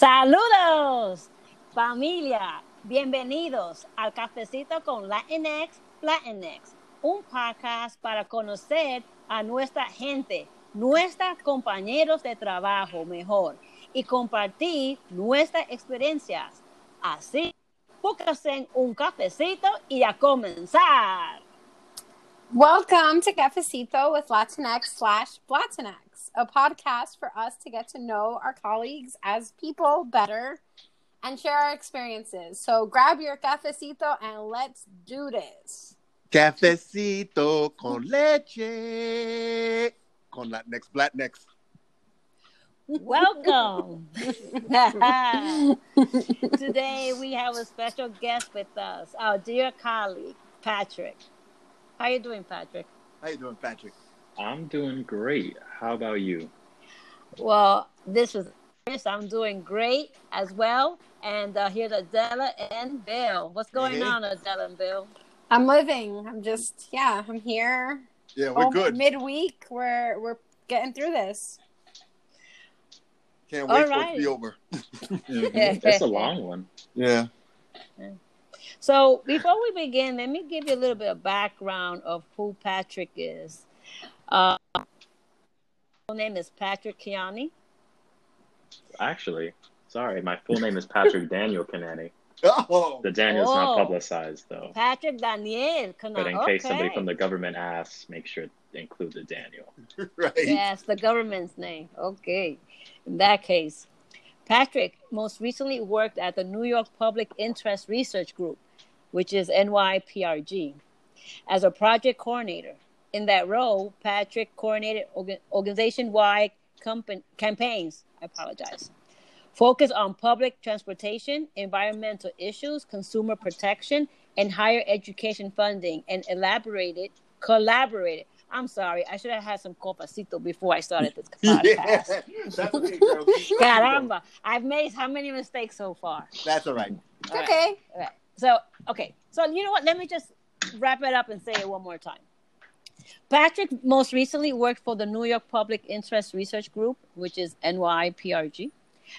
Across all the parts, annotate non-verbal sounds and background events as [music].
Saludos, familia. Bienvenidos al Cafecito con Latinx, Latinx, un podcast para conocer a nuestra gente, nuestros compañeros de trabajo mejor y compartir nuestras experiencias. Así, pónganse un cafecito y a comenzar. Welcome to Cafecito with Latinx slash Latinx, a podcast for us to get to know our colleagues as people better and share our experiences. So grab your cafecito and let's do this. Cafecito con leche. Con Latinx, Latinx. Welcome. [laughs] Today we have a special guest with us, our dear colleague, Patrick. How you doing, Patrick? How you doing, Patrick? I'm doing great. How about you? Well, this is Chris. I'm doing great as well. And uh, here's Adela and Bill. What's going Hey. on, Adela and Bill? I'm living. I'm just yeah, I'm here. Yeah, we're Oh, good. Midweek. We're we're getting through this. Can't All wait for it to be over. [laughs] Mhm. That's a long one. Yeah. So before we begin, let me give you a little bit of background of who Patrick is. Uh, full name is Patrick Kiani. Actually, sorry, my full name is Patrick [laughs] Daniel Kanani. Oh, The Daniel's not Oh. publicized though. Patrick Daniel. But in case somebody from the government asks, make sure to include the Daniel. [laughs] right. Yes, the government's name. Okay. In that case, Patrick most recently worked at the New York Public Interest Research Group, which is NYPIRG, as a project coordinator. In that role, Patrick coordinated orga- organization-wide compa- campaigns. I apologize. Focus on public transportation, environmental issues, consumer protection, and higher education funding, and elaborated, collaborated. I'm sorry, I should have had some copacito before I started this [laughs] Yeah. podcast. That's okay, girl. Caramba, I've made how many mistakes so far? That's all right. All right. okay. All right. So, okay. So, you know what? Let me just wrap it up and say it one more time. Patrick most recently worked for the New York Public Interest Research Group, which is NYPIRG,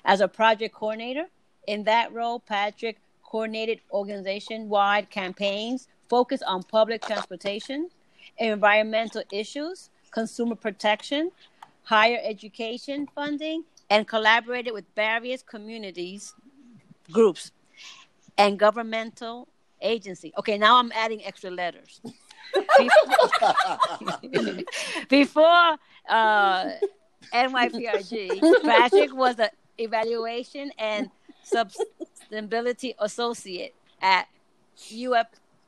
as a project coordinator. In that role, Patrick coordinated organization wide campaigns focused on public transportation, environmental issues, consumer protection, higher education funding, and collaborated with various communities, groups, and governmental agency. Okay, now I'm adding extra letters. [laughs] Before, [laughs] before uh, NYPIRG, Patrick was an evaluation and sustainability associate at UF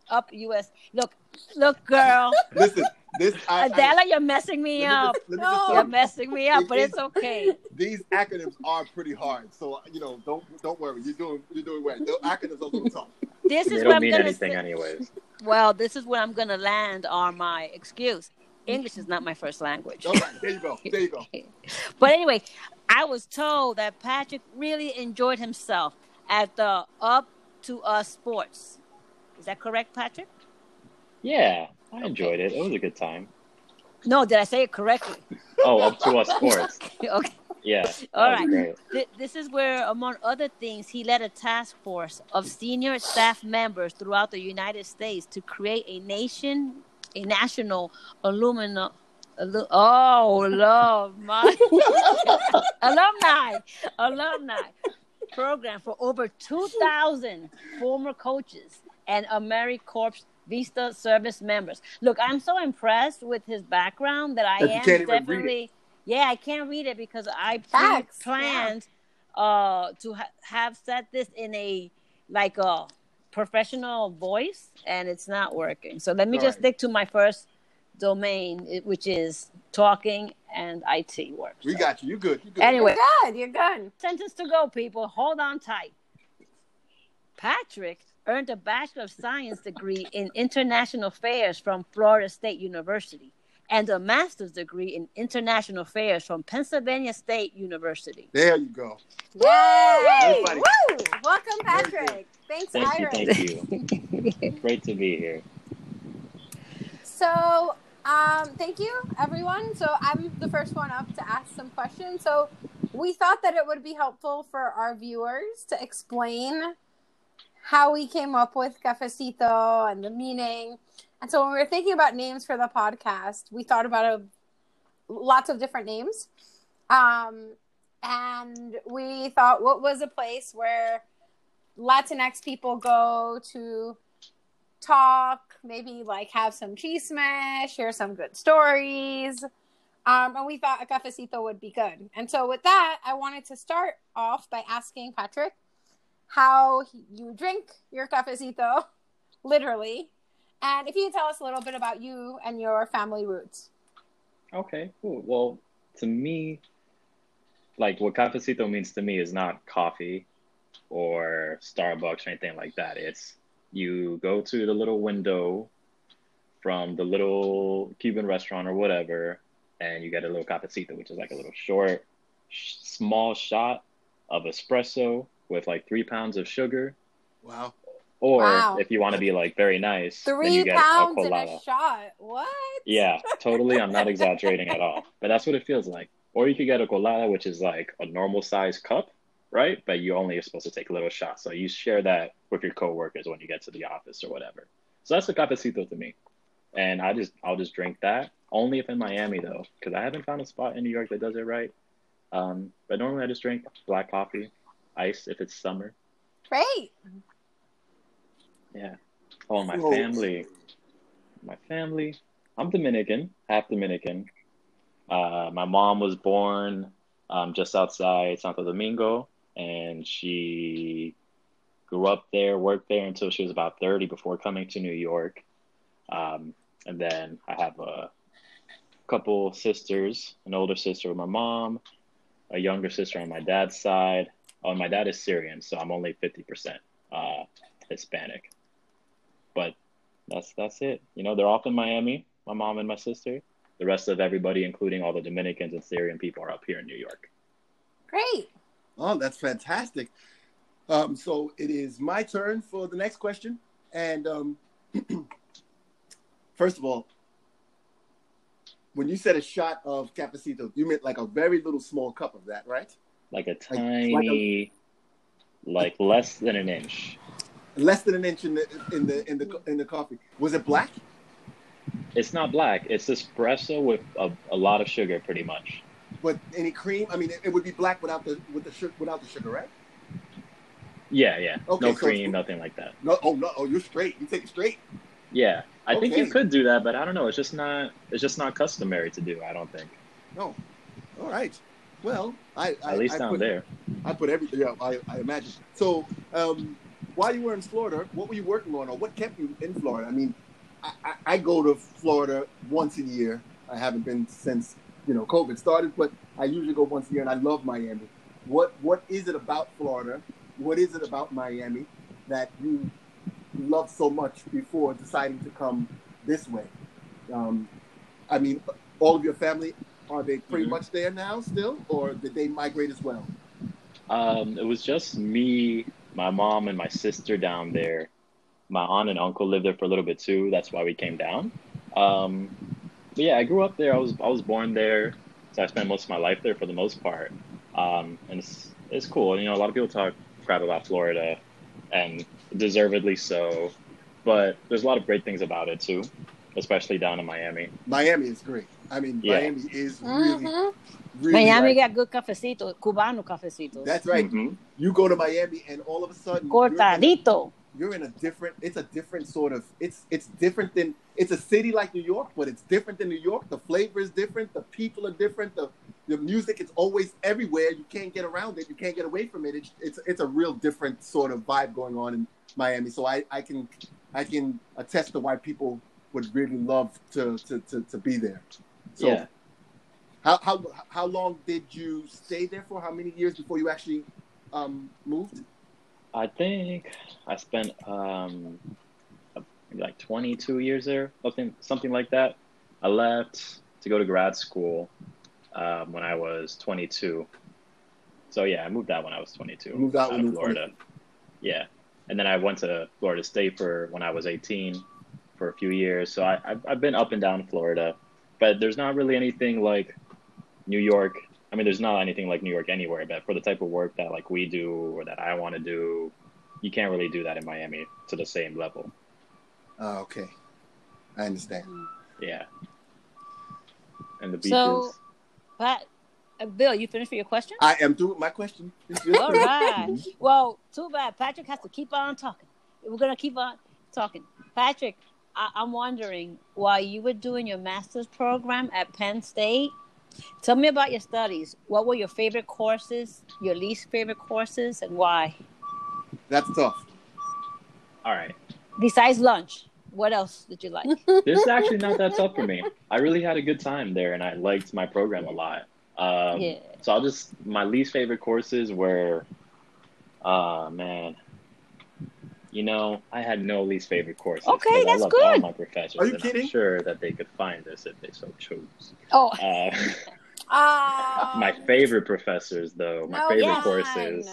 Up US. Look, look, girl, Listen, this I, I, Adela, you're messing me me up. just- me No. You're messing me up, but it's okay. these acronyms are pretty hard. So you know, don't don't worry. You're doing you're doing well. The acronyms are a little tough. This They is what don't I'm mean gonna anything say. anyways. Well, this is where I'm gonna land on my excuse. English is not my first language. All right, there you go. There you go. [laughs] But anyway, I was told that Patrick really enjoyed himself at the Up to Us Sports. Is that correct, Patrick? Yeah, I enjoyed it. It was a good time. No, did I say it correctly? Oh, up to us [laughs] sports. okay. Yeah, [laughs] that All was right. great. Th- This is where, among other things, he led a task force of senior staff members throughout the United States to create a nation, a national aluminum. Alu- oh, love my [laughs] alumni, alumni program for over two thousand former coaches and AmeriCorps Vista service members. Look, I'm so impressed with his background that I That am can't even read it. definitely. Yeah, I can't read it because I Facts, planned uh, to ha- have said this in a like a professional voice, and it's not working. So let me All just right. stick to my first domain, which is talking and IT work. We So, got you. You good. You good. Anyway, You're good. You're good. sentence to go, people. Hold on tight. Patrick earned a Bachelor of Science degree in International Affairs from Florida State University and a master's degree in international affairs from Pennsylvania State University. There you go. Yay! Everybody. Woo! Welcome, Patrick. Thanks, Thank you, thank you. [laughs] Great to be here. So, um, thank you, everyone. So, I'm the first one up to ask some questions. So, we thought that it would be helpful for our viewers to explain how we came up with cafecito and the meaning. And so when we were thinking about names for the podcast, we thought about a, lots of different names. Um, and we thought, what was a place where Latinx people go to talk, maybe like have some cheese smash, share some good stories. Um, and we thought a cafecito would be good. And so with that, I wanted to start off by asking Patrick how you drink your cafecito, [laughs] literally, and if you could tell us a little bit about you and your family roots. Okay, cool. Well, to me, like what cafecito means to me is not coffee or Starbucks or anything like that. It's you go to the little window from the little Cuban restaurant or whatever, and you get a little cafecito, which is like a little short, sh- small shot of espresso with like three pounds of sugar. Wow. Or Wow. if you want to be like very nice, then you get pounds a colada. a shot. What? Yeah, totally. I'm not [laughs] exaggerating at all. But that's what it feels like. Or you could get a colada, which is like a normal size cup, right? But you only are supposed to take little shots. So you share that with your coworkers when you get to the office or whatever. So that's a cafecito to me. And I just I'll just drink that. Only if in Miami though, because I haven't found a spot in New York that does it right. Um, but normally I just drink black coffee, ice if it's summer. Great. Yeah. Oh, my So- family. My family. I'm Dominican, half Dominican. Uh, my mom was born um, just outside Santo Domingo, and she grew up there, worked there until she was about 30 before coming to New York. Um, and then I have a couple sisters, an older sister with my mom, a younger sister on my dad's side. Oh, my dad is Syrian, so I'm only 50% uh, Hispanic. But that's that's it. You know, they're off in Miami, my mom and my sister. The rest of everybody, including all the Dominicans and Syrian people, are up here in New York. Great. Oh, that's fantastic. Um, so it is my turn for the next question. And um, [clears throat] first of all, when you said a shot of cafecito, you meant like a very little small cup of that, right? Like a like a- tiny, like less than an inch. Less than an inch in the in the in the in the coffee. Was it black? It's not black. It's espresso with a, a lot of sugar, pretty much. But any cream? I mean, it, it would be black without the with the sugar without the sugar, right? Yeah, yeah. Okay, no so cream, nothing like that. No, oh no, oh you're straight. You take it straight. Yeah, I think you could do that, but I don't know. It's just not. It's just not customary to do. I don't think. No. All right. Well, I, I At least I down put, there. I put everything. Yeah, I, I imagine. So, um, while you were in Florida, what were you working on, or what kept you in Florida? I mean, I, I, I go to Florida once a year. I haven't been since you know COVID started, but I usually go once a year, and I love Miami. What What is it about Florida? What is it about Miami that you love so much before deciding to come this way? Um, I mean, all of your family are they pretty Mhm. much there now still, or did they migrate as well? Um, it was just me, my mom, and my sister down there. My aunt and uncle lived there for a little bit too. That's why we came down. Um, but yeah, I grew up there. I was I was born there, so I spent most of my life there for the most part. Um, and it's it's cool. And you know, a lot of people talk crap about Florida, and deservedly so. But there's a lot of great things about it too, especially down in Miami. Miami is great. I mean, Yeah. Miami is really, hmm really. Miami like- got good cafecito, Cubano cafecito. that's right. Mhm. You go to Miami, and all of a sudden, you're in, a, Cortadito. you're in a different. It's a different sort of. It's it's different than. It's a city like New York, but it's different than New York. The flavor is different. The people are different. The the music is always everywhere. You can't get around it. You can't get away from it. It's it's, it's a real different sort of vibe going on in Miami. So I, I can I can attest to why people would really love to to, to, to be there. So Yeah. How, how how long did you stay there for? How many years before you actually um, moved? I think I spent um, like 22 years there, something something like that. I left to go to grad school um, when I was 22. So yeah, I moved out when I was 22. You moved out when of Florida. Yeah, and then I went to Florida State for when I was 18 for a few years. So I, I've, I've been up and down Florida, but there's not really anything like New York I mean, there's not anything like New York anywhere, but for the type of work that like we do or that I want to do, you can't really do that in Miami to the same level. Oh, okay. I understand. Yeah. And the beaches. So, Pat, uh, Bill, you finished with your question? I am through with my question. All right. Well, too bad. Patrick has to keep on talking. We're gonna keep on talking. Patrick, I- I'm wondering while you were doing your master's program at Penn State. Tell me about your studies. What were your favorite courses, your least favorite courses, and why? That's tough. All right. Besides lunch, what else did you like? [laughs] This is actually not that tough for me. I really had a good time there, and I liked my program a lot. Um, Yeah. So I'll just my least favorite courses were, uh man, you know, I had no least favorite courses. Okay, that's I loved all good. my professors, Are you and kidding? I'm sure that they could find this if they so chose. Oh, Uh, Ah, [laughs] [laughs] my favorite professors, though, my no favorite yeah. courses.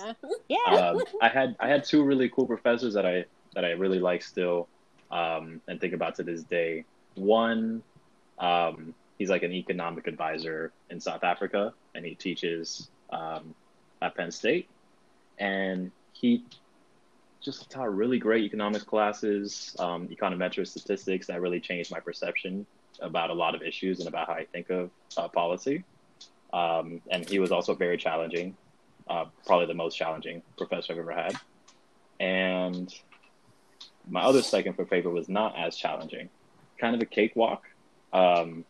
yeah. Um, I had I had two really cool professors that I that I really like still, um, and think about to this day. One, um, he's like an economic advisor in South Africa, and he teaches um, at Penn State, and he just taught really great economics classes, um, econometric statistics that really changed my perception about a lot of issues and about how I think of uh, policy. Um, and he was also very challenging, uh, probably the most challenging professor I've ever had. And my other second for favorite was not as challenging, kind of a cakewalk. Um,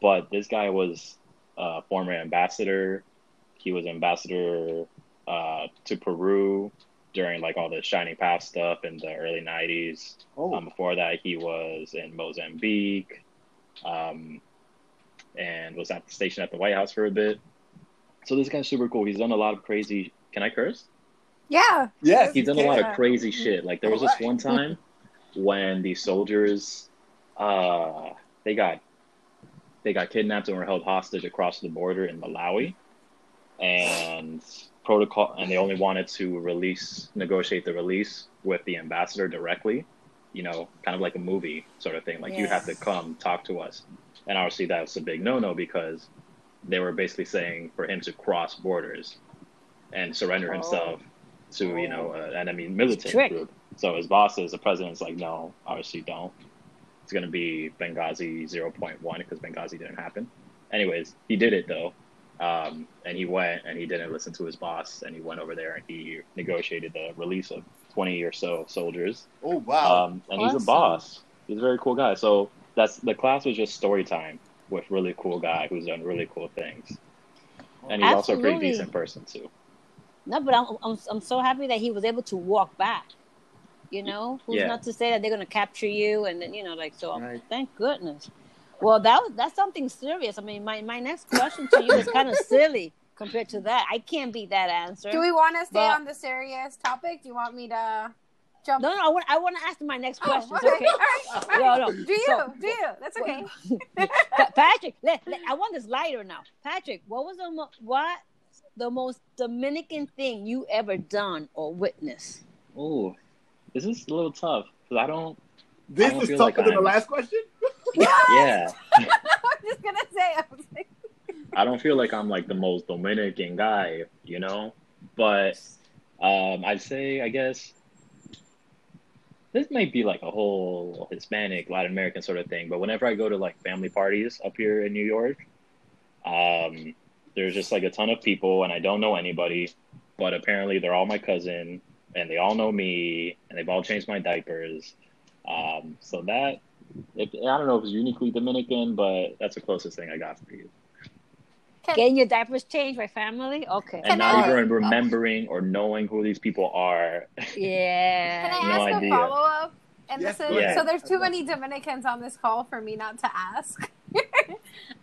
but this guy was a former ambassador. He was ambassador uh, to Peru during like all the Shining Path stuff in the early 90s. Oh, Um, before that, he was in Mozambique um, and was at the station at the White House for a bit. So this guy's super cool. He's done a lot of crazy. Can I curse? Yeah. Yeah. He's done a lot of crazy shit. Like there was this one time when the soldiers, uh, they got they got kidnapped and were held hostage across the border in Malawi, and protocol, and they only wanted to release, negotiate the release with the ambassador directly. You know, kind of like a movie sort of thing. Like you have to come talk to us, and obviously that was a big no-no because they were basically saying for him to cross borders and surrender Oh. himself to you know an enemy militant group. So his bosses, the president's like, no, obviously don't. It's gonna be Benghazi 0.1 because Benghazi didn't happen. Anyways, he did it though, um, and he went and he didn't listen to his boss, and he went over there and he negotiated the release of 20 or so soldiers. Oh wow. Um, and he's a boss. He's a very cool guy. So that's the class was just story time with really cool guy who's done really cool things, and he's also a pretty decent person too. No, but I'm, I'm I'm so happy that he was able to walk back. You know, who's Yeah. not to say that they're gonna capture you and then you know, like so. Right. Thank goodness. Well, that was that's something serious. I mean, my my next question to you is kind of [laughs] silly compared to that. I can't beat that answer. Do we want to stay But- on the serious topic? Do you want me to jump? no, no, I want I want to ask my next Oh, question. okay. Okay. All right. All No, no. [laughs] Do you? So- do you? That's okay. [laughs] Patrick, let, let- I want this lighter now. Patrick, what was the mo- what the most Dominican thing you ever done or witnessed? Oh, this is a little tough because I don't. this don't is feel tougher like than the I'm- last question. Yeah, [laughs] I'm just gonna say. I was like, I don't feel like I'm like the most Dominican guy, you know. But um, I'd say, I guess, this might be like a whole Hispanic, Latin American sort of thing. But whenever I go to like family parties up here in New York, um, there's just like a ton of people, and I don't know anybody, but apparently they're all my cousin, and they all know me, and they've all changed my diapers. Um, so that, if, I don't know if it's uniquely Dominican, but that's the closest thing I got for you. Getting your diapers changed by family? Okay. and Can not I- even remembering or knowing who these people are. Yeah. Can I No ask idea. a follow up? And Yes, this is ahead. so. There's too many Dominicans on this call for me not to ask. [laughs]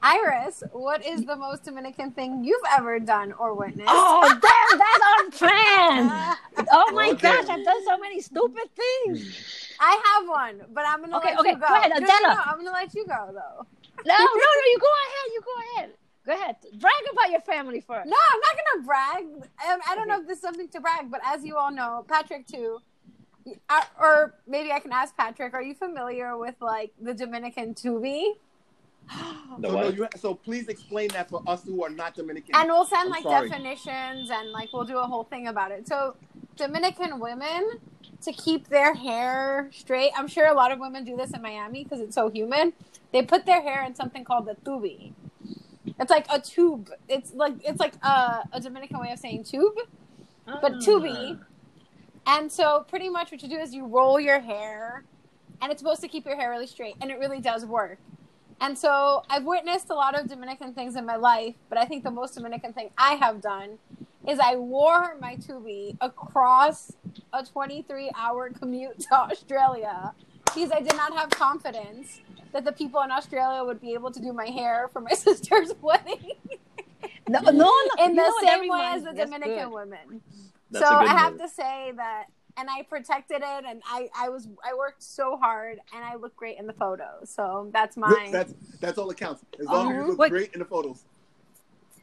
Iris, what is the most Dominican thing you've ever done or witnessed? Oh, damn, that's on plan. [laughs] Uh, Oh my Okay. gosh, I've done so many stupid things. I have one, but I'm gonna Okay, let okay, you go. go ahead, No, no, Adela. no, I'm gonna let you go though. No, no, no, you go ahead. You go ahead. Go ahead. Brag about your family first. No, I'm not gonna brag. Um, I don't know if this is something to brag, but as you all know, Patrick too. uh, Or maybe I can ask Patrick. Are you familiar with like the Dominican tubi? The so, no, what? you, so please explain that for us who are not Dominican. And we'll send I'm like sorry. definitions and like we'll do a whole thing about it. So Dominican women to keep their hair straight. I'm sure a lot of women do this in Miami because it's so humid. They put their hair in something called the tubi. It's like a tube. It's like it's like a, a Dominican way of saying tube. But ah. tubi. And so pretty much what you do is you roll your hair and it's supposed to keep your hair really straight and it really does work. And so I've witnessed a lot of Dominican things in my life, but I think the most Dominican thing I have done is I wore my tubi across a 23 hour commute to Australia because I did not have confidence that the people in Australia would be able to do my hair for my [laughs] sister's wedding No, no, no. in the know what, that same way as the Dominican good. women. That's so I have move. to say that, and I protected it, and I I was I worked so hard, and I look great in the photos. So that's my. That's that's all that counts. As oh, long as you look Wait. great in the photos.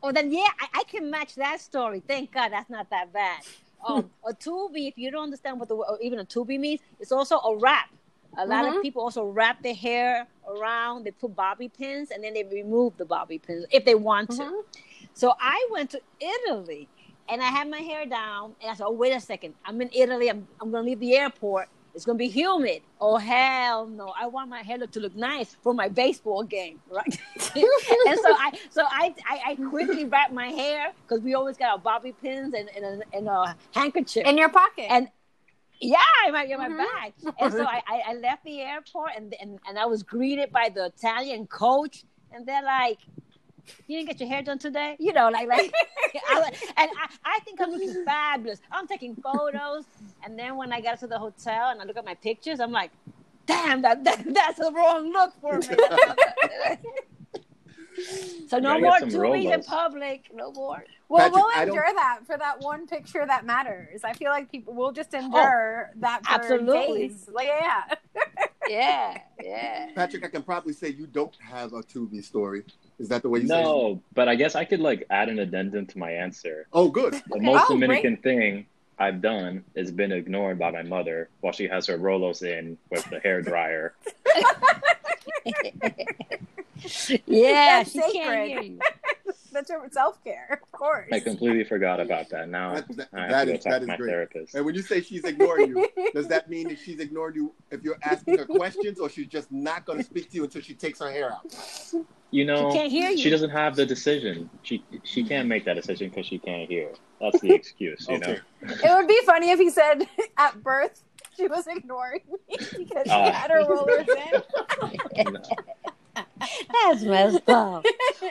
Oh, then yeah, I, I can match that story. Thank God that's not that bad. [laughs] Um, a tubi, if you don't understand what the or even a tubi means, it's also a wrap. A lot Mhm. of people also wrap their hair around. They put bobby pins and then they remove the bobby pins if they want to. Mhm. So I went to Italy and I had my hair down and I said, "Oh, wait a second! I'm in Italy. I'm I'm gonna leave the airport. It's gonna be humid. Oh hell no! I want my hair to look nice for my baseball game, right?" [laughs] and so I so I I, I quickly wrap my hair because we always got our bobby pins and and a, and a handkerchief. in your pocket. And yeah, in my, in my Mhm. bag. And so I, I, I left the airport and, and and I was greeted by the Italian coach, and they're like, "You didn't get your hair done today?" You know, like like, [laughs] I, and I, I think I'm looking [laughs] fabulous. I'm taking photos, and then when I got to the hotel and I look at my pictures, I'm like, "Damn, that, that that's the wrong look for me." [laughs] so no more some tubies in public. No more. well, Patrick, we'll endure that for that one picture that matters. I feel like people will just oh, endure that for Oh, absolutely. days. Like yeah. Yeah, yeah. Patrick, I can probably say you don't have a Tubi story. Is that the way you say it? No, but I guess I could like add an addendum to my answer. Oh, good. The Okay. most Oh, Dominican thing I've done has been ignored by my mother while she has her Rolos in with the hair dryer. [laughs] [laughs] yeah, That's she can't hear you. [laughs] That's your self care, of course. I completely forgot about that. Now That- that- I have that to go is- talk to my great. therapist. And when you say she's ignoring you, [laughs] does that mean that she's ignoring you if you're asking her questions, or she's just not going to speak to you until she takes her hair out? You know, She can't hear you. she doesn't have the decision. She she can't make that decision because she can't hear. That's the excuse, you Okay. know. It would be funny if he said at birth she was ignoring me [laughs] because she Uh. had her rollers in. [laughs] No. That's messed up.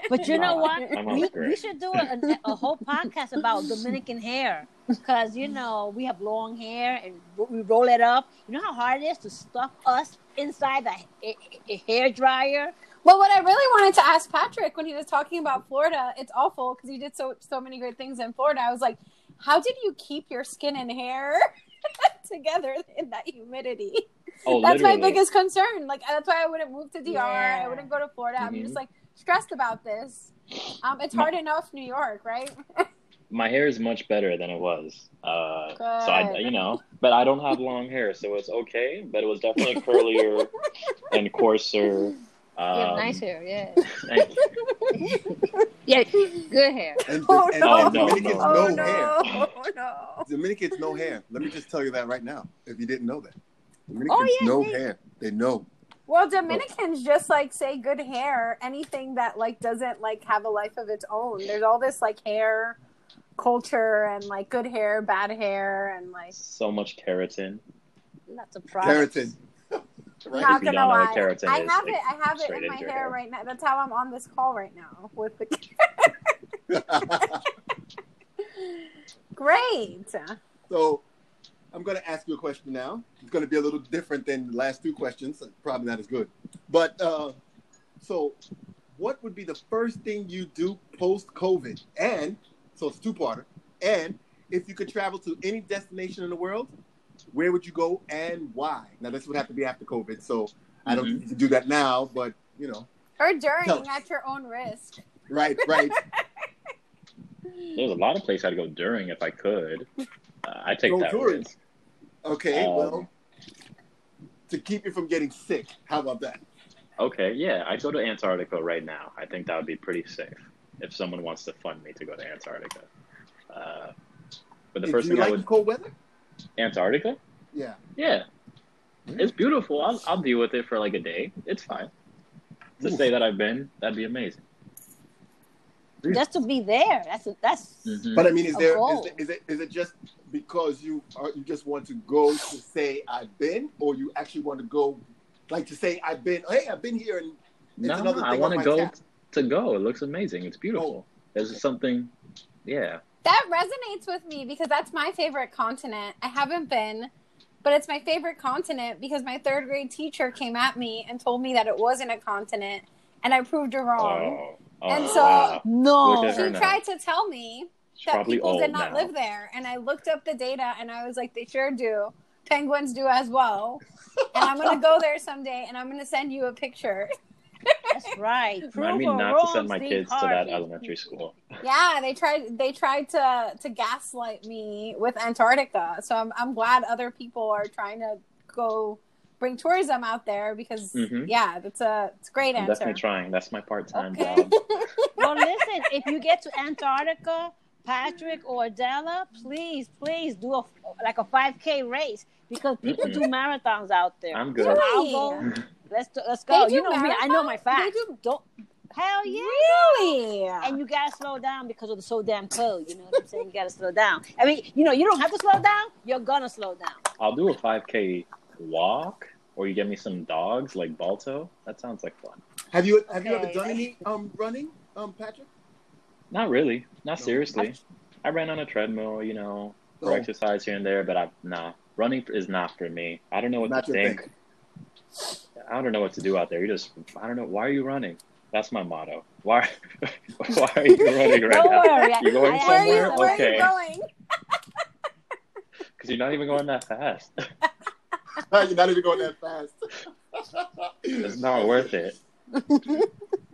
But you know what? We, we should do a, a whole podcast about Dominican hair because you know we have long hair and we roll it up. You know how hard it is to stuff us inside the a, a hair dryer. Well, what I really wanted to ask Patrick when he was talking about Florida, it's awful because he did so so many great things in Florida. I was like, how did you keep your skin and hair [laughs] together in that humidity? Oh, [laughs] That's my biggest concern. Like that's why I wouldn't move to DR. I wouldn't go to Florida. I'm Mhm. just like stressed about this. Um, it's My- hard enough, New York, right? [laughs] My hair is much better than it was. Uh, so I, you know, but I don't have long hair, so it's okay. But it was definitely [laughs] curlier and coarser. Um, you have nice hair, yeah. thank you. yeah, good hair. And, Oh, and no. Oh, no, Dominicans no. no, oh no! hair. Oh no! Dominicans no hair. Let me just tell you that right now, if you didn't know that. Dominicans Oh, yeah, no they- hair. They know. Well, Dominicans just like say good hair. Anything that like doesn't like have a life of its own. There's all this like hair culture and like good hair, bad hair, and like So much keratin. Not surprised. Keratin. [laughs] right? not gonna lie. keratin I is, have like, it. I have it in my hair hair. right now. That's how I'm on this call right now with the. [laughs] [laughs] Great. so I'm going to ask you a question now. It's going to be a little different than the last two questions. Probably not as good. But uh, so, what would be the first thing you do post COVID? And so it's two parter. And if you could travel to any destination in the world, where would you go and why? Now this would have to be after COVID, so I don't Mhm. think do that now. But you know, Or during at your own risk. right, right. [laughs] There's a lot of places I'd go during if I could. Uh, I take Go that during. risk. Okay, Um, well, to keep you from getting sick, how about that? Okay, yeah, I'd go to Antarctica right now. I think that would be pretty safe if someone wants to fund me to go to Antarctica. Uh, but the Hey, first thing I would cold weather? Antarctica. Yeah. Yeah, it's beautiful. I'll I'll deal with it for like a day. It's fine. To say that I've been, that'd be amazing. Just to be there. That's a, that's Mhm. But I mean, is A there goal. is, it- is it is it just because you are you just want to go to say I've been, or you actually want to go, like to say I've been? Hey, I've been here, and it's no, another I want to go tab. to go. It looks amazing. It's beautiful. There's something, yeah. That resonates with me because that's my favorite continent. I haven't been, but it's my favorite continent because my third grade teacher came at me and told me that it wasn't a continent, and I proved her wrong. Oh, oh, And so- wow. no. Look at She now. tried to tell me She's that people did not now. live there, and I looked up the data, and I was like, they sure do. Penguins do as well. And I'm gonna go there someday, and I'm gonna send you a picture. That's right. [laughs] Remind me Prove her not to send my Steve kids to that elementary school. Yeah, they tried. They tried to to gaslight me with Antarctica. So I'm I'm glad other people are trying to go bring tourism out there because Mhm. yeah, that's a it's a great I'm answer. definitely trying. That's my part-time Okay. job. [laughs] Well, listen, if you get to Antarctica, Patrick or Adela, please, please do a like a 5K race because people Mm-mm. do marathons out there. I'm So good. I'll go. Let's do, let's go. They do You know me. I know my marathons? facts. They do- Don't. Hell yeah. Really? And you gotta slow down because of the so damn cold. You know what I'm saying? You gotta slow down. I mean, you know, you don't have to slow down. You're gonna slow down. I'll do a 5K walk, or you get me some dogs like Balto. That sounds like fun. Have you have you ever done any um running, um Patrick? Not really. Not No. seriously. I ran on a treadmill, you know, for No. exercise here and there, but I nah. Running is not for me. I don't know what Not to think. thing. I don't know what to do out there. You just I don't know. Why are you running? That's my motto. Why [laughs] why are you running right Don't now? worry. You're going I Where are you, somewhere? where Okay. are you going? [laughs] Because you're not even going that fast. [laughs] [laughs] You're not even going that fast. It's not worth it. [laughs]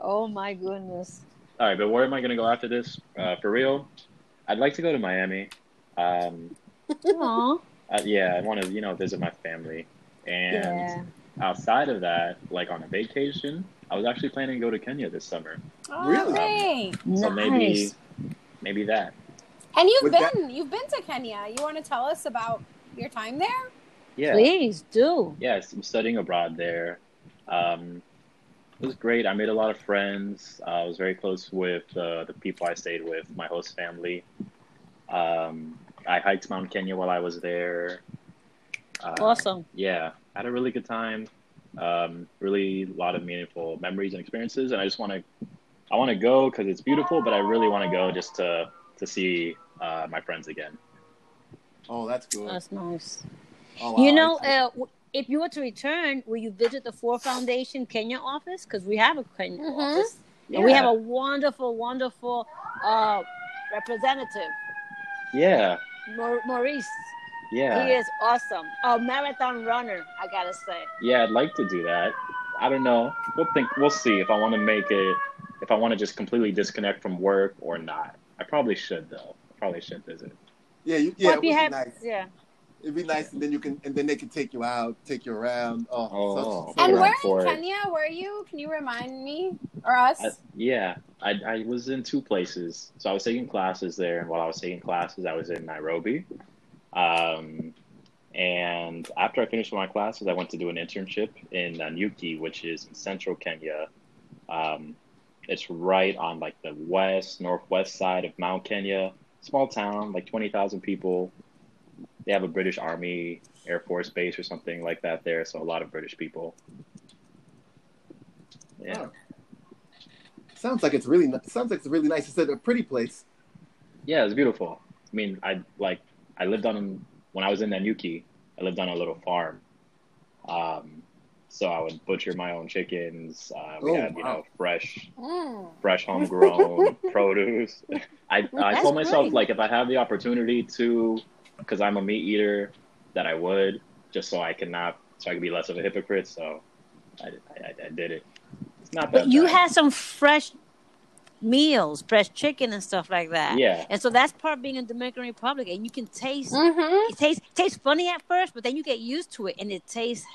Oh my goodness. All right, but where am I going to go after this? Uh, for real, I'd like to go to Miami. Um, Aw. uh, yeah, I want to, you know, visit my family. And Yeah. outside of that, like on a vacation, I was actually planning to go to Kenya this summer. Oh, Really? great. So nice. maybe, maybe that. And you've With been that- you've been to Kenya. You want to tell us about your time there? Yeah. Please do. Yes, I'm studying abroad there. Um, it was great. I made a lot of friends. Uh, I was very close with uh, the people I stayed with, my host family. Um, I hiked Mount Kenya while I was there. Uh, Awesome. Yeah, I had a really good time. Um, really, a lot of meaningful memories and experiences, and I just want to, I want to go because it's beautiful, but I really want to go just to to see uh, my friends again. Oh, that's good. That's nice. Oh, wow. You know, uh, if you were to return, will you visit the Ford Foundation Kenya office? Because we have a Kenya Mhm. office. And we have a wonderful, wonderful uh, representative, Yeah, Mau- Maurice. yeah. He is awesome. A marathon runner, I gotta say. Yeah, I'd like to do that. I don't know. We'll think. We'll see if I want to make it. If I want to just completely disconnect from work or not. I probably should though. I probably should visit. yeah, you, Or yeah, it if would you be nice. yeah. It'd be nice, and then you can, and then they can take you out, take you around. Oh, Oh. so- And where for in it. Kenya were you? Can you remind me or us? I, yeah, I I was in two places. So I was taking classes there, and while I was taking classes, I was in Nairobi. Um, and after I finished my classes, I went to do an internship in Nanyuki, which is in central Kenya. Um, it's right on like the west northwest side of Mount Kenya. Small town, like twenty thousand people. They have a British Army Air Force base or something like that there, so a lot of British people. Yeah. Oh. Sounds like it's really, ni- sounds like it's really nice. It's a pretty place. Yeah, it's beautiful. I mean, I like I lived on when I was in Nanyuki. I lived on a little farm, um, so I would butcher my own chickens. Uh, we Oh, had you know fresh, Mm. fresh [laughs] homegrown produce. [laughs] I I told myself great. like if I have the opportunity to, because I'm a meat eater, that I would just so I can not so I can be less of a hypocrite. So I I, I did it. It's not that But you bad. had some fresh meals, fresh chicken and stuff like that. yeah And so that's part of being in Dominican Republic, and you can taste. Mm-hmm. It tastes tastes funny at first, but then you get used to it, and it tastes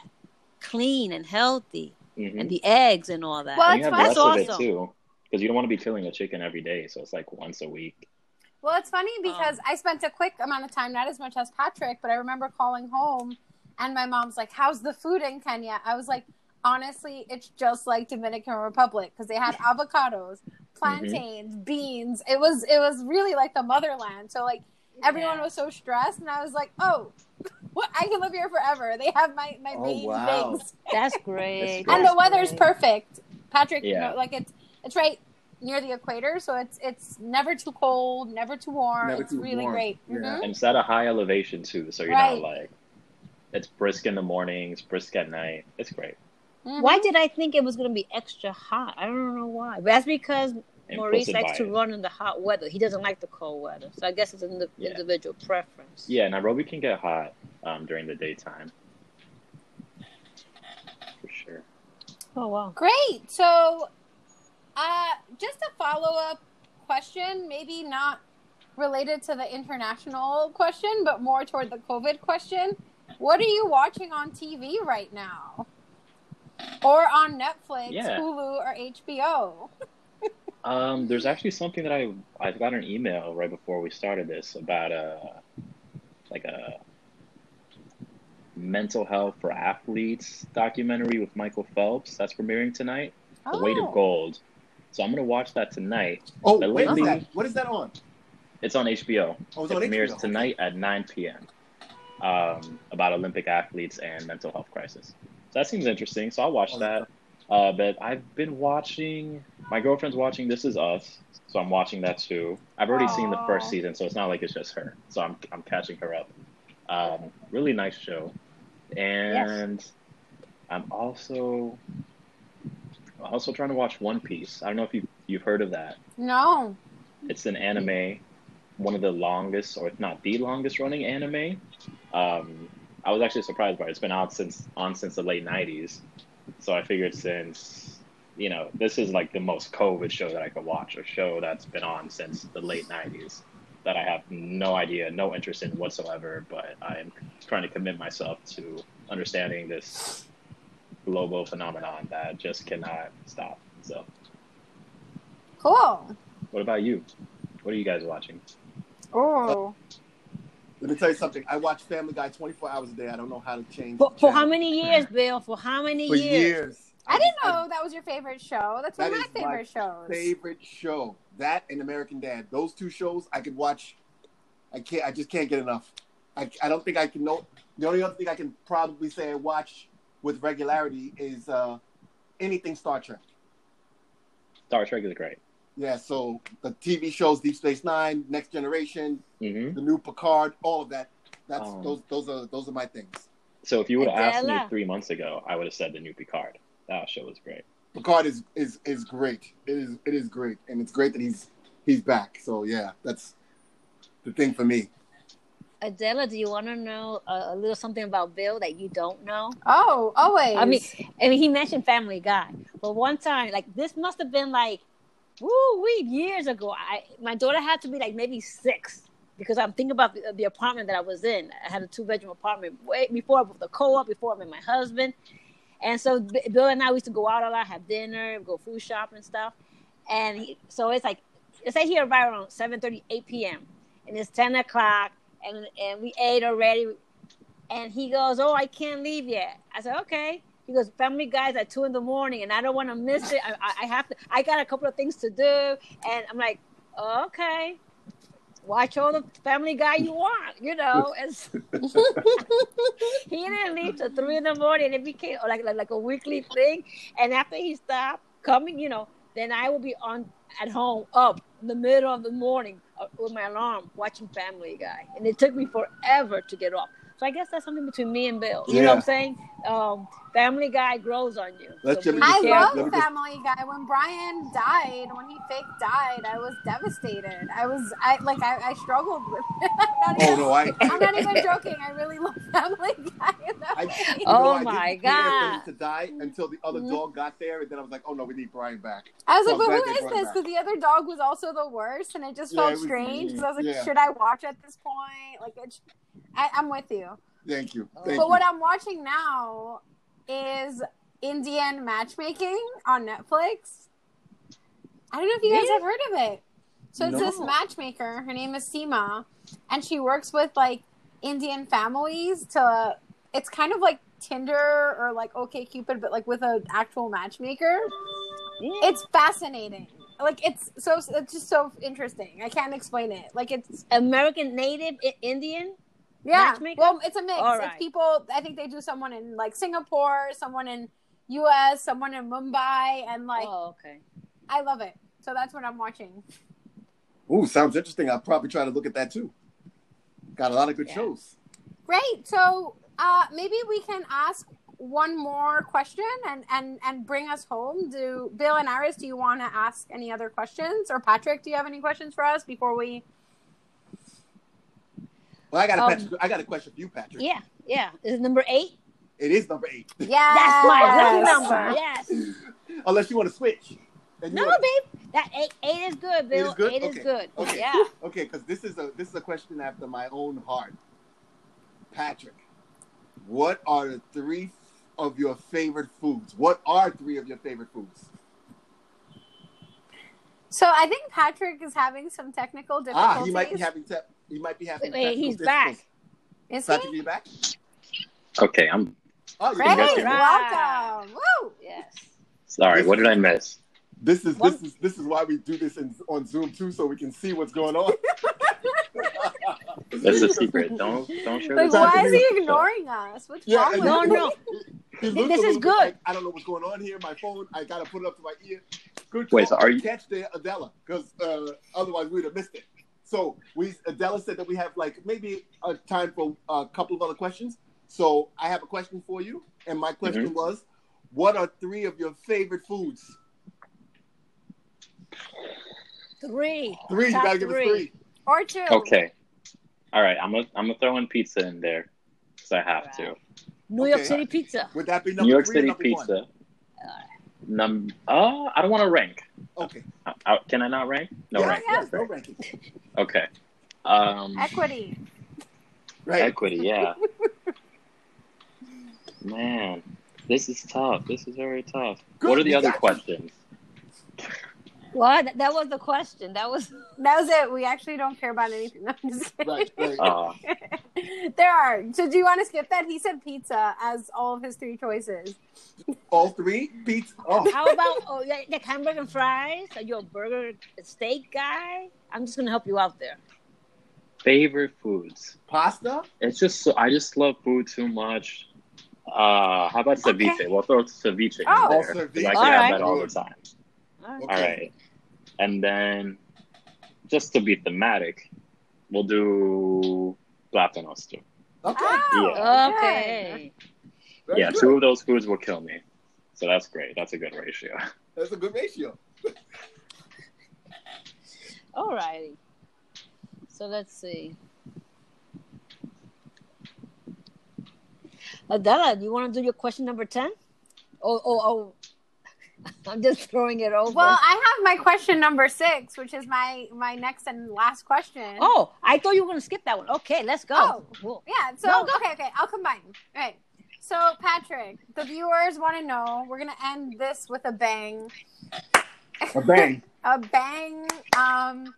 clean and healthy. Mhm. and the eggs and all that. Well, And you have fun. less That's of awesome. it too, because you don't want to be killing a chicken every day. So it's like once a week. Well, it's funny Um, because I spent a quick amount of time, not as much as Patrick, but I remember calling home and my mom's like, How's the food in Kenya? I was like, Honestly, it's just like Dominican Republic because they had [laughs] avocados, plantains, beans. It was it was really like the motherland. So like everyone Yeah. was so stressed, and I was like, Oh, [laughs] what? I can live here forever. They have my my Oh, main wow. things, That's great. That's and the weather's great. perfect. Patrick, you Yeah. know, like it's it's right near the equator, so it's it's never too cold, never too warm. Never it's too really warm. great. Yeah. Mhm. And it's at a high elevation too, so you're Right. not like it's brisk in the morning, it's brisk at night. It's great. Mhm. Why did I think it was going to be extra hot? I don't know why. But that's because Maurice Implicit likes to run in the hot weather. He doesn't like the cold weather. So I guess it's an indi- Yeah. individual preference. Yeah, Nairobi can get hot um, during the daytime. For sure. Oh wow. Great. So, uh, just a follow up question, maybe not related to the international question, but more toward the COVID question. What are you watching on TV right now? Or on Netflix, Yeah. Hulu, or HBO? [laughs] Um, there's actually something that I I got an email right before we started this about a like a mental health for athletes documentary with Michael Phelps that's premiering tonight. The Weight Oh. of Gold. So I'm gonna watch that tonight. Oh, But when is lately- that? What is that on? It's on HBO. Oh, it's it on premieres HBO. Tonight at 9 p.m. Um, about Olympic athletes and mental health crisis. So that seems interesting. So I'll watch Oh, that. Uh, but I've been watching. My girlfriend's watching This Is Us, so I'm watching that too. I've already seen the first season, so it's not like it's just her. So I'm I'm catching her up. Um, really nice show, and I'm also also trying to watch One Piece. I don't know if you you've heard of that. No. It's an anime, one of the longest, or if not the longest running anime. Um, I was actually surprised by it. It's been out since on since the late '90s, so I figured since you know this is like the most COVID show that I could watch, a show that's been on since the late '90s that I have no idea, no interest in whatsoever. But I'm trying to commit myself to understanding this global phenomenon that just cannot stop. So, Cool. what about you? What are you guys watching? Oh. Let me tell you something. I watch Family Guy 24 hours a day. I don't know how to change. For, for how many years, Bill? For how many For years? years. I didn't just- know that was your favorite show. That's one That of is my my favorite shows. favorite show. That and American Dad. Those two shows I could watch. I can't. I just can't get enough. I, I don't think I can know. The only other thing I can probably say I watch with regularity is uh, anything Star Trek. Star Trek is great. Yeah. So the TV shows, Deep Space Nine, Next Generation, hmm the new Picard, all of that. That's Oh. those. Those are those are my things. So if you would have asked me three months ago, I would have said the new Picard. That show was great. Picard is is is great. It is it is great, and it's great that he's he's back. So yeah, that's the thing for me. Adela, do you want to know a, a little something about Bill that you don't know? Oh, always. I mean, I mean, he mentioned Family Guy, but one time, like this must have been like, woo, we years ago. I my daughter had to be like maybe six because I'm thinking about the, the apartment that I was in. I had a two bedroom apartment way before with the co-op, before I met my husband, and so Bill and I used to go out a lot, have dinner, go food shop and stuff, and he, so it's like, let's say he arrived around 7:30, 8 p.m. and it's 10 o'clock, and and we ate already. And he goes, "Oh, I can't leave yet." I said, "Okay." He goes, "Family Guys at two in the morning, and I don't want to miss it. I, I, I have to. I got a couple of things to do." And I'm like, "Okay, watch all the Family Guy you want, you know." [laughs] And [laughs] he didn't leave till three in the morning. It became like, like like a weekly thing. And after he stopped coming, you know, then I will be on at home up in the middle of the morning Uh, with my alarm watching Family Guy, and it took me forever to get off. So I guess that's something between me and Bill. You know what I'm saying? Um, family Guy grows on you. Let's So just- be I Let love me just- Family Guy. When Brian died, when he fake died, I was devastated. I was, I like, I, I struggled with [laughs] it. I'm, not Oh even, no, I. [laughs] I'm not even joking. I really love [laughs] Family Guy. I, you Oh, know, I my didn't care God. to die until the other Mhm. dog got there, and then I was like, "Oh no, we need Brian back." I was So like, I'm but glad who they is brought it this? Because the other dog was also the worst, and it just Yeah, felt it was- strange. Because I was like, yeah. should I watch at this point? Like, it, I, I'm with you. Thank you. Thank but you. what I'm watching now is Indian matchmaking on Netflix. I don't know if you guys Really? have heard of it. So it's this matchmaker. Her name is Sima, and she works with like Indian families to. It's kind of like Tinder or like OkCupid, but like with an actual matchmaker. Yeah. It's fascinating. Like it's so it's just so interesting. I can't explain it. Like it's American Native Indian. Yeah. Matchmaker? Well, it's a mix. All It's people. I think they do someone in like Singapore, someone in U.S., someone in Mumbai, and like oh, okay. I love it. So that's what I'm watching. Ooh, sounds interesting. I'll probably try to look at that too. Got a lot of good Yeah. shows. Great. So uh, maybe we can ask one more question and and and bring us home. Do Bill and Iris? Do you want to ask any other questions? Or Patrick, do you have any questions for us before we? Well, I got a Um, question. I got a question for you, Patrick. Yeah, yeah. Is it number eight? It is number eight, Yeah, [laughs] That's my lucky number. Yes. unless you want to switch. And No, wanna- babe. That eight, eight is good, Bill. is good? Eight is Okay. good. Okay. Yeah. [laughs] Okay, because this is a this is a question after my own heart. Patrick, what are the three of your favorite foods? What are three of your favorite foods? So I think Patrick is having some technical difficulties. Ah, he might be having te- he might be having. Wait, wait, he's back. difficulties. Is Patrick, he? you back? Okay, I'm Oh, you Great. guys back. Welcome. Woo. Yes. sorry. What did I miss? This is One- this is this is why we do this in, on Zoom too, so we can see what's going on. That's a secret. Don't don't share Like, why is he is- ignoring us? What's Yeah, wrong with No, no. [laughs] This is good. Like, I don't know what's going on here. My phone, I gotta put it up to my ear. Good Wait, so are you- catch the Adela? Because uh, otherwise we'd have missed it. So we Adela said that we have like maybe a time for a couple of other questions. So I have a question for you, and my question Mm-hmm. was, what are three of your favorite foods? Three. Three. You gotta give us three. Or two. Okay. All right. I'm gonna I'm gonna throw in pizza in there because I have to. New York City pizza. Would that be number New York three City number pizza. One? Num. Uh, I don't want to rank. Okay. Uh, uh, can I not rank? No yes, rank. yes, no ranking. Okay. Um, Equity. Right. equity. Yeah. [laughs] Man, this is tough. This is very tough. Good, what are the other got you. questions? What? That- That was the question. That was. [laughs] That was it. We actually don't care about anything. No, I'm just kidding. Right. Right. [laughs] Uh, there are. So do you want to skip that? He said pizza as all of his three choices. All three pizza. Oh, How about oh, yeah, the hamburger and fries? Are you a burger steak guy? I'm just gonna help you out there. favorite foods. pasta. It's just so I just love food too much. Uh, how about ceviche? Okay. We'll throw ceviche in Oh. there. 'cause ceviche. I can All have right. that all the time. All right. Okay. All right. And then, just to be thematic, we'll do platanos too. Okay. Oh, Yeah. Okay. Very yeah, good. two of those foods will kill me. So that's great. That's a good ratio. [laughs] That's a good ratio. All righty. So let's see. Adela, do you want to do your question number 10? Oh, oh, oh. [laughs] I'm just throwing it over. Well, I have my question number six, which is my my next and last question. oh, I thought you were going to skip that one. Okay, let's go. Oh. Cool. Yeah, so No, go. okay, okay, I'll combine. All right. So Patrick, the viewers want to know. We're gonna end this with a bang. A bang. [laughs] A bang. Um,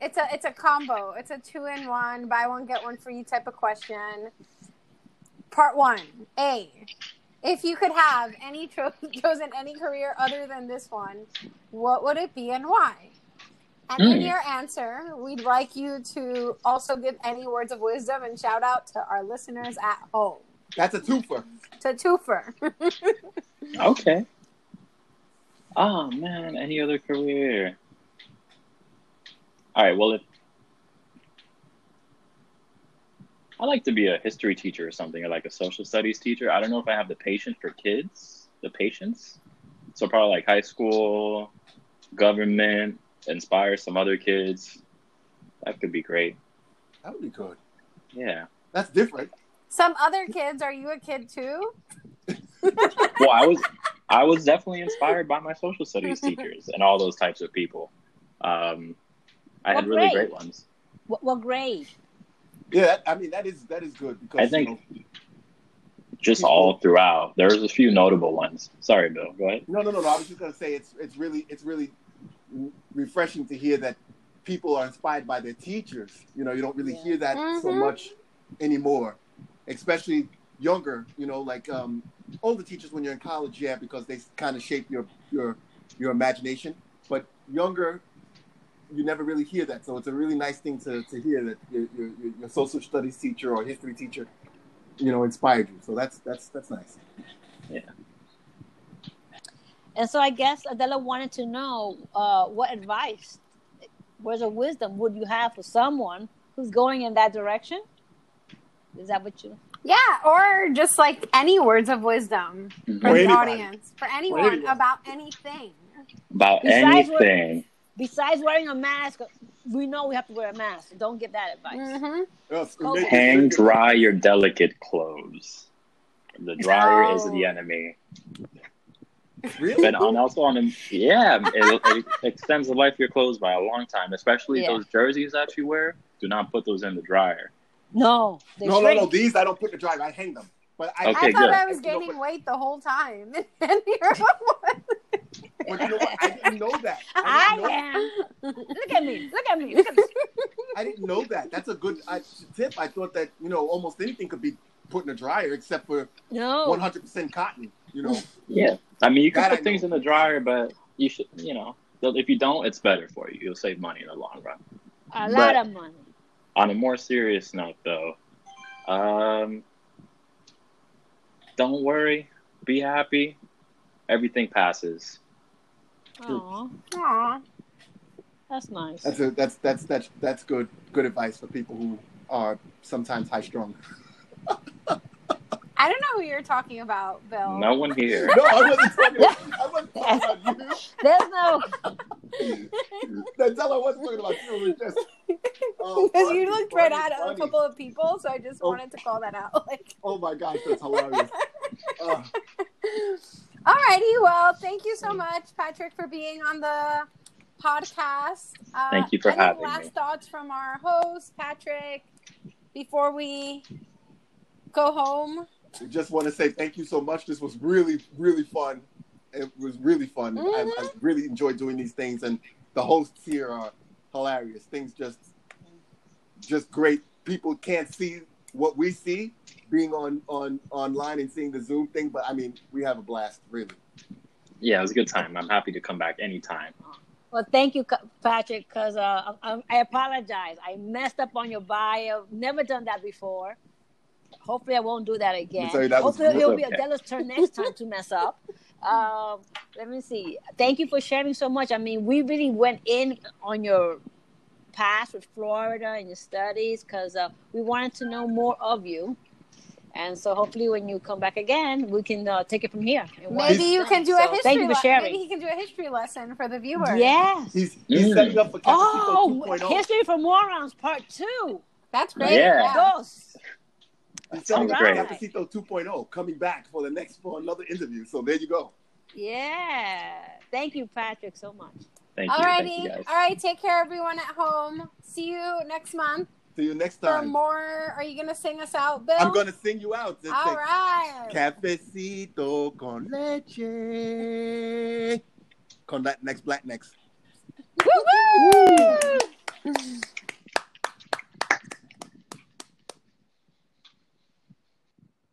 it's a it's a combo. It's a two in one, buy one get one free type of question. Part one. A. If you could have any cho- [laughs] chosen any career other than this one, what would it be and why? And in Hmm. your answer, we'd like you to also give any words of wisdom and shout out to our listeners at home. That's a twofer. To Twofer. [laughs] Okay. Oh man, any other career? All right. Well, if I like to be a history teacher or something, or like a social studies teacher. I don't know if I have the patience for kids, the patience. So probably like high school, government, inspire some other kids. That could be great. That would be good. Yeah. That's different. Some other kids, are you a kid too? [laughs] Well, I was I was definitely inspired by my social studies teachers and all those types of people. Um, I had really grade? great ones. What, what grade? Yeah, I mean that is that is good because I think- you know, just all throughout. There's a few notable ones. Sorry, Bill. Go ahead. No, no, no, no. I was just gonna say it's it's really it's really refreshing to hear that people are inspired by their teachers. You know, you don't really Yeah. hear that so Mhm. much anymore, especially younger. You know, like um, older teachers when you're in college, yeah, because they kind of shape your your your imagination. But younger, you never really hear that. So it's a really nice thing to, to hear that your, your, your- your social studies teacher or history teacher, you know, inspired you. So that's that's that's nice. Yeah. And so I guess Adela wanted to know uh, what advice, words of wisdom would you have for someone who's going in that direction? Is that what you? Yeah, or just like any words of wisdom for For the anybody. audience, for anyone anyone. about anything. About Besides what- anything. Besides wearing a mask, we know we have to wear a mask. Don't give that advice. hmm Yes, Oh. Hang dry your delicate clothes. The dryer is the enemy. Really? But on also on the yeah, it, it extends the life of your clothes by a long time. Especially Yeah. those jerseys that you wear. Do not put those in the dryer. No, they no, no, shrink. no. These I don't put in the dryer. I hang them. But I, Okay, I thought good. I was You know, gaining but- weight the whole time. [laughs] and here But you know what? I didn't know that. I I didn't know, am. Look at me. Look at me. Look at me. [laughs] I didn't know that. That's a good I, tip. I thought that you know almost anything could be put in a dryer except for No. 100% cotton. You know, [laughs] Yeah, I mean you can That I put things know. in the dryer, but you should you know if you don't, it's better for you. You'll save money in the long run. A But- lot of money. On a more serious note, though, um, don't worry, be happy. Everything passes. Aw, Aw. that's nice. that's a that's that's that's that's good good advice for people who are sometimes high strung. I don't know who you're talking about, Bill. No one here. [laughs] No, I wasn't talking. I wasn't talking about There's no. you. That's all I wasn't talking about you. It was just oh, [laughs] Because funny, you looked right funny, at a couple of people, so I just Oh. wanted to call that out. [laughs] Like, Oh my gosh, that's hilarious. Uh, alrighty, well, thank you so much, Patrick, for being on the podcast. Uh, Thank you for any having last me. thoughts from our host, Patrick, before we go home? I just want to say thank you so much. This was really, really fun. It was really fun. I, I Mhm. really enjoyed doing these things, and the hosts here are hilarious. Things just, just great. People can't see what we see being on on online and seeing the Zoom thing, but I mean, we have a blast, really. Yeah, it was a good time. I'm happy to come back anytime. Well, thank you, Patrick, because uh, I, I apologize. I messed up on your bio. Never done that before. Hopefully, I won't do that again. sorry, that was- Hopefully, it'll be okay. Adela's turn next time to mess up. [laughs] Um, let me see. Thank you for sharing so much. I mean, we really went in on your past with Florida and your studies because uh, we wanted to know more of you. And so, hopefully, when you come back again, we can uh, take it from here. and Maybe you can do a history. Thank you for le- sharing. Maybe he can do a history lesson for the viewer. Yes. He's he's Mm. setting up for Cafecito Oh, 2.0. History for Morons Part Two. that's great. Yeah. Dos. He's setting up Sounds for great. Cafecito 2.0, coming back for the next for another interview. So there you go. Yeah. Thank you, Patrick, so much. Thank you. Thank you Alrighty. guys. All right. Take care, everyone at home. See you next month See you next time. for time. more. Are you gonna sing us out, Bill? I'm gonna sing you out. It's All a right. Cafecito con leche. Con LatinX BlatinX. Woo-woo!